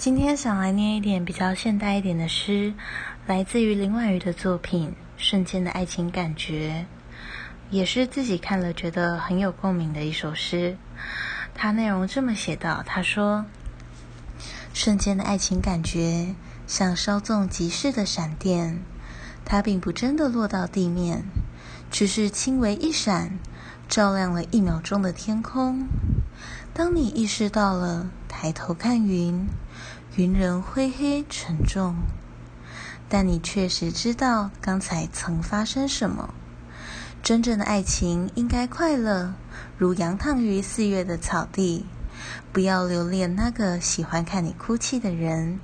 今天想来念一点比较现代一点的诗，来自于林婉瑜的作品《瞬间的爱情感觉》，也是自己看了觉得很有共鸣的一首诗。它内容这么写道：“他说，瞬间的爱情感觉像稍纵即逝的闪电，它并不真的落到地面，只是轻微一闪，照亮了一秒钟的天空。当你意识到了，抬头看云。”云仍灰黑沉重，但你确实知道刚才曾发生什么。真正的爱情应该快乐，如仰躺于四月的草地。不要留恋那个喜欢看你哭泣的人，